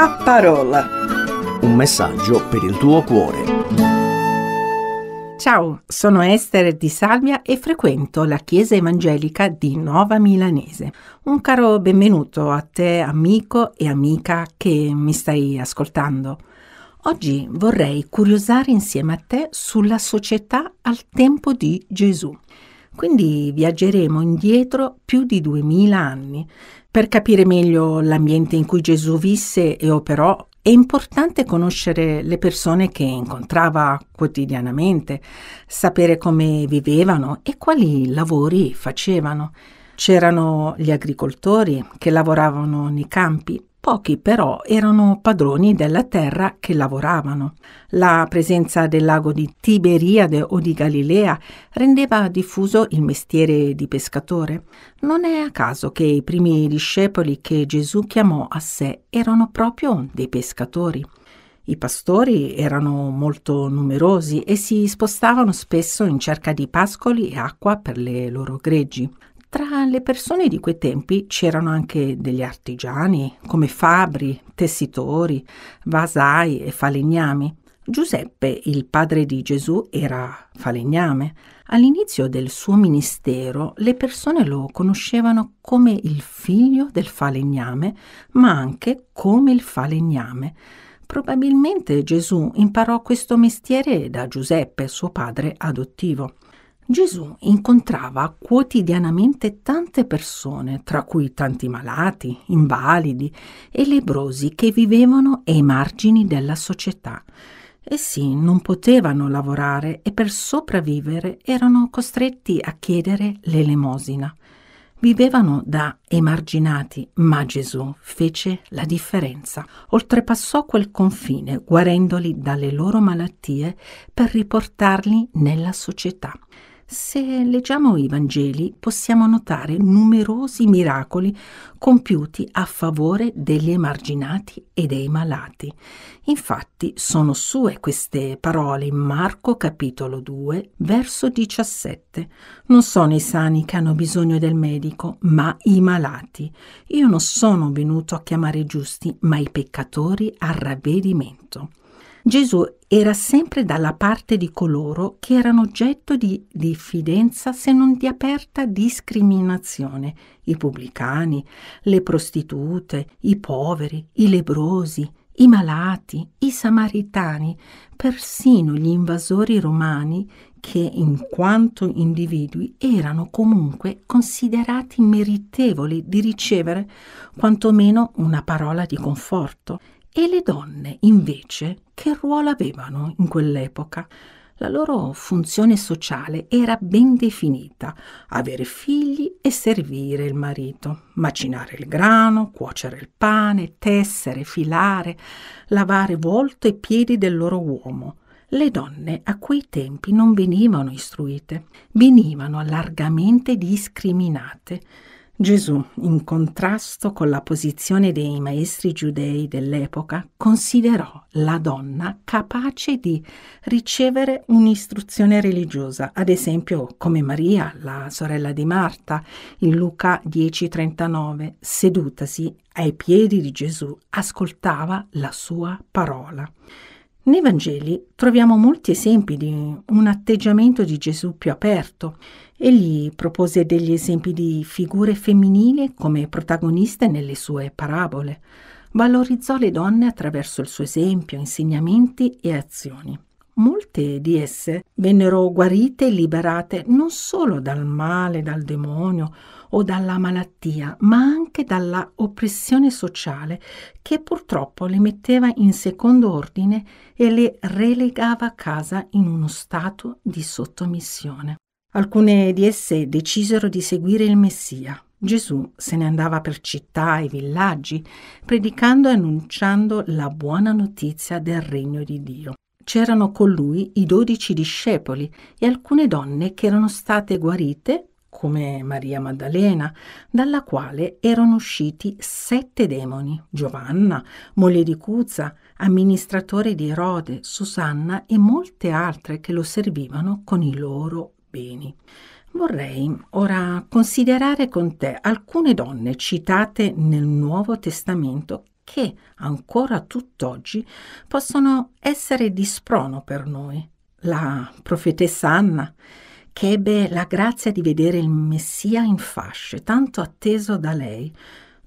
La parola. Un messaggio per il tuo cuore. Ciao, sono Esther di Salvia e frequento la Chiesa Evangelica di Nova Milanese. Un caro benvenuto a te, amico e amica che mi stai ascoltando. Oggi vorrei curiosare insieme a te sulla società al tempo di Gesù. Quindi viaggeremo indietro più di duemila anni per capire meglio l'ambiente in cui Gesù visse e operò. È importante conoscere le persone che incontrava quotidianamente, sapere come vivevano e quali lavori facevano. C'erano gli agricoltori che lavoravano nei campi, Pochi però erano padroni della terra che lavoravano. La presenza del lago di Tiberiade o di Galilea rendeva diffuso il mestiere di pescatore. Non è a caso che i primi discepoli che Gesù chiamò a sé erano proprio dei pescatori. I pastori erano molto numerosi e si spostavano spesso in cerca di pascoli e acqua per le loro greggi. Tra le persone di quei tempi c'erano anche degli artigiani, come fabbri, tessitori, vasai e falegnami. Giuseppe, il padre di Gesù, era falegname. All'inizio del suo ministero le persone lo conoscevano come il figlio del falegname, ma anche come il falegname. Probabilmente Gesù imparò questo mestiere da Giuseppe, suo padre adottivo. Gesù incontrava quotidianamente tante persone, tra cui tanti malati, invalidi e lebrosi che vivevano ai margini della società. Essi non potevano lavorare e per sopravvivere erano costretti a chiedere l'elemosina. Vivevano da emarginati, ma Gesù fece la differenza. Oltrepassò quel confine, guarendoli dalle loro malattie per riportarli nella società. Se leggiamo i Vangeli possiamo notare numerosi miracoli compiuti a favore degli emarginati e dei malati. Infatti sono sue queste parole in Marco capitolo 2 verso 17. Non sono i sani che hanno bisogno del medico, ma i malati. Io non sono venuto a chiamare i giusti, ma i peccatori al ravvedimento. Gesù era sempre dalla parte di coloro che erano oggetto di diffidenza se non di aperta discriminazione, i pubblicani, le prostitute, i poveri, i lebrosi, i malati, i samaritani, persino gli invasori romani che in quanto individui erano comunque considerati meritevoli di ricevere quantomeno una parola di conforto e le donne, invece, che ruolo avevano in quell'epoca? La loro funzione sociale era ben definita, avere figli e servire il marito, macinare il grano, cuocere il pane, tessere, filare, lavare volto e piedi del loro uomo. Le donne a quei tempi non venivano istruite, venivano largamente discriminate Gesù, in contrasto con la posizione dei maestri giudei dell'epoca, considerò la donna capace di ricevere un'istruzione religiosa, ad esempio come Maria, la sorella di Marta, in Luca 10:39, sedutasi ai piedi di Gesù, ascoltava la sua parola. Nei Vangeli troviamo molti esempi di un atteggiamento di Gesù più aperto. Egli propose degli esempi di figure femminili come protagoniste nelle sue parabole. Valorizzò le donne attraverso il suo esempio, insegnamenti e azioni. Molte di esse vennero guarite e liberate non solo dal male, dal demonio o dalla malattia, ma anche dalla oppressione sociale che purtroppo le metteva in secondo ordine e le relegava a casa in uno stato di sottomissione. Alcune di esse decisero di seguire il Messia. Gesù se ne andava per città e villaggi, predicando e annunciando la buona notizia del regno di Dio. C'erano con lui i dodici discepoli e alcune donne che erano state guarite come Maria Maddalena, dalla quale erano usciti sette demoni, Giovanna, moglie di Cuzza, amministratore di Erode, Susanna e molte altre che lo servivano con i loro beni. Vorrei ora considerare con te alcune donne citate nel Nuovo Testamento che ancora tutt'oggi possono essere di sprono per noi. La profetessa Anna, che ebbe la grazia di vedere il Messia in fasce, tanto atteso da lei,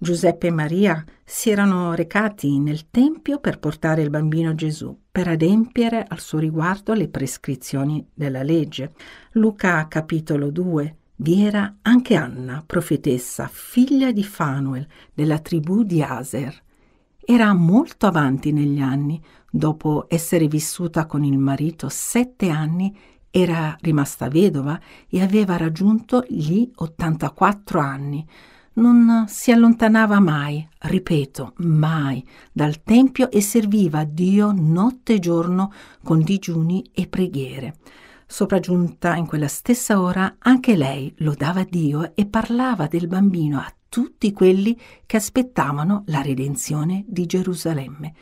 Giuseppe e Maria si erano recati nel Tempio per portare il bambino Gesù, per adempiere al suo riguardo le prescrizioni della legge. Luca capitolo 2 vi era anche Anna, profetessa, figlia di Fanuel, della tribù di Aser. Era molto avanti negli anni, dopo essere vissuta con il marito sette anni, era rimasta vedova e aveva raggiunto gli 84 anni non si allontanava mai, ripeto, mai, dal Tempio e serviva Dio notte e giorno con digiuni e preghiere. Sopraggiunta in quella stessa ora, anche lei lodava Dio e parlava del bambino a tutti quelli che aspettavano la redenzione di Gerusalemme.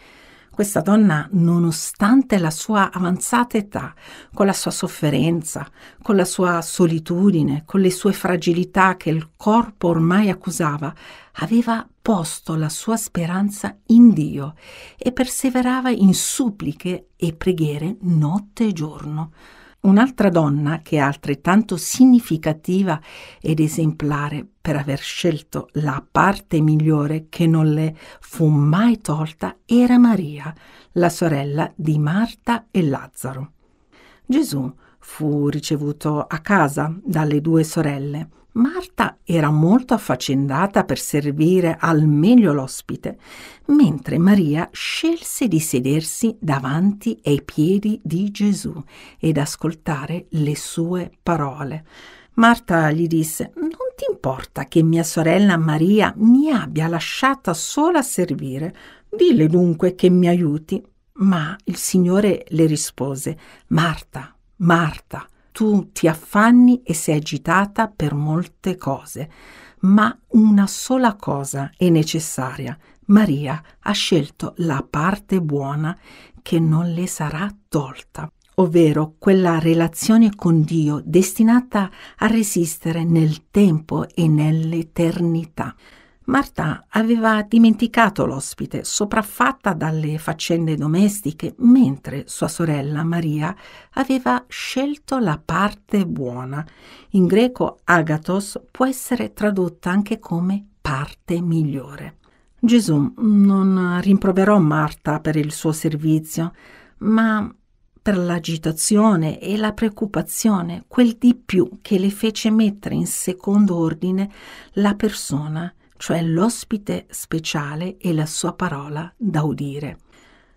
Questa donna, nonostante la sua avanzata età, con la sua sofferenza, con la sua solitudine, con le sue fragilità che il corpo ormai accusava, aveva posto la sua speranza in Dio e perseverava in suppliche e preghiere notte e giorno. Un'altra donna che è altrettanto significativa ed esemplare per aver scelto la parte migliore che non le fu mai tolta era Maria, la sorella di Marta e Lazzaro. Gesù fu ricevuto a casa dalle due sorelle Marta era molto affaccendata per servire al meglio l'ospite, mentre Maria scelse di sedersi davanti ai piedi di Gesù ed ascoltare le sue parole. Marta gli disse Non ti importa che mia sorella Maria mi abbia lasciata sola a servire? Dille dunque che mi aiuti. Ma il Signore le rispose Marta, Marta, tu ti affanni e sei agitata per molte cose, ma una sola cosa è necessaria. Maria ha scelto la parte buona che non le sarà tolta, ovvero quella relazione con Dio destinata a resistere nel tempo e nell'eternità. Marta aveva dimenticato l'ospite, sopraffatta dalle faccende domestiche, mentre sua sorella Maria aveva scelto la parte buona. In greco agatos può essere tradotta anche come parte migliore. Gesù non rimproverò Marta per il suo servizio, ma per l'agitazione e la preoccupazione, quel di più che le fece mettere in secondo ordine la persona cioè l'ospite speciale e la sua parola da udire.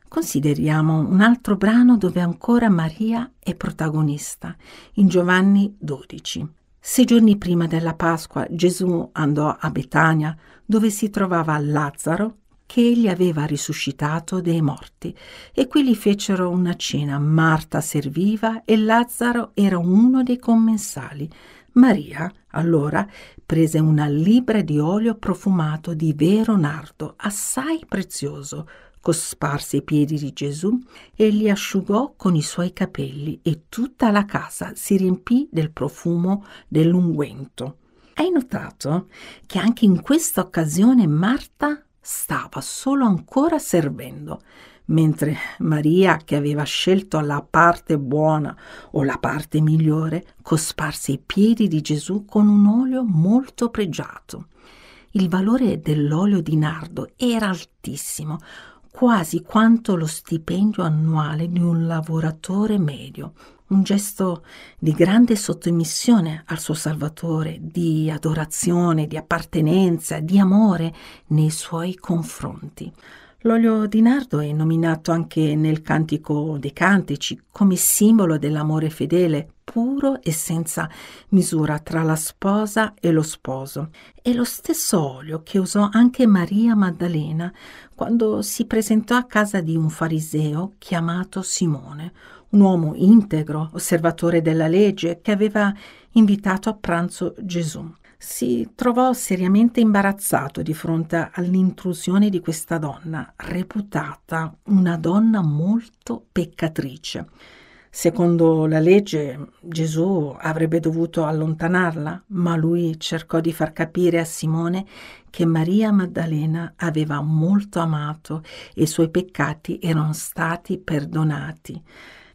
Consideriamo un altro brano dove ancora Maria è protagonista, in Giovanni 12. Sei giorni prima della Pasqua Gesù andò a Betania, dove si trovava Lazzaro, che egli aveva risuscitato dei morti, e qui gli fecero una cena. Marta serviva e Lazzaro era uno dei commensali. Maria, allora, prese una libra di olio profumato di vero nardo, assai prezioso, cosparse i piedi di Gesù e li asciugò con i suoi capelli e tutta la casa si riempì del profumo dell'unguento. Hai notato che anche in questa occasione Marta stava solo ancora servendo mentre Maria, che aveva scelto la parte buona o la parte migliore, cosparse i piedi di Gesù con un olio molto pregiato. Il valore dell'olio di nardo era altissimo, quasi quanto lo stipendio annuale di un lavoratore medio, un gesto di grande sottomissione al suo Salvatore, di adorazione, di appartenenza, di amore nei suoi confronti. L'olio di nardo è nominato anche nel Cantico dei Cantici come simbolo dell'amore fedele, puro e senza misura tra la sposa e lo sposo. È lo stesso olio che usò anche Maria Maddalena quando si presentò a casa di un fariseo chiamato Simone, un uomo integro, osservatore della legge, che aveva invitato a pranzo Gesù si trovò seriamente imbarazzato di fronte all'intrusione di questa donna, reputata una donna molto peccatrice. Secondo la legge Gesù avrebbe dovuto allontanarla, ma lui cercò di far capire a Simone che Maria Maddalena aveva molto amato e i suoi peccati erano stati perdonati.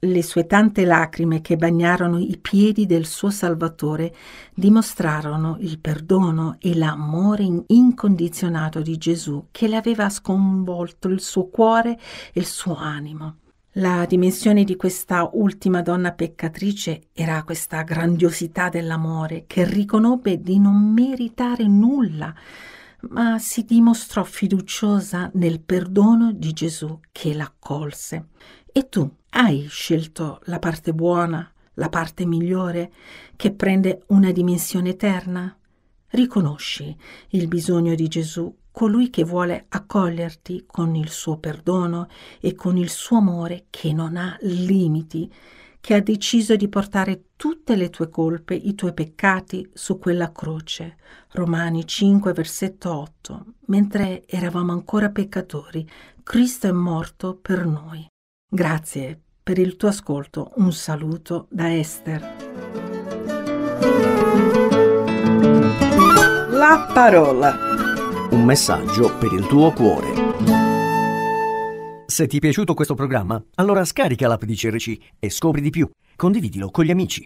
Le sue tante lacrime che bagnarono i piedi del suo Salvatore dimostrarono il perdono e l'amore incondizionato di Gesù che le aveva sconvolto il suo cuore e il suo animo. La dimensione di questa ultima donna peccatrice era questa grandiosità dell'amore che riconobbe di non meritare nulla, ma si dimostrò fiduciosa nel perdono di Gesù che l'accolse. E tu hai scelto la parte buona, la parte migliore, che prende una dimensione eterna? Riconosci il bisogno di Gesù colui che vuole accoglierti con il suo perdono e con il suo amore che non ha limiti, che ha deciso di portare tutte le tue colpe, i tuoi peccati su quella croce. Romani 5, versetto 8. Mentre eravamo ancora peccatori, Cristo è morto per noi. Grazie per il tuo ascolto. Un saluto da Esther. La parola un messaggio per il tuo cuore. Se ti è piaciuto questo programma, allora scarica l'app di CRC e scopri di più. Condividilo con gli amici.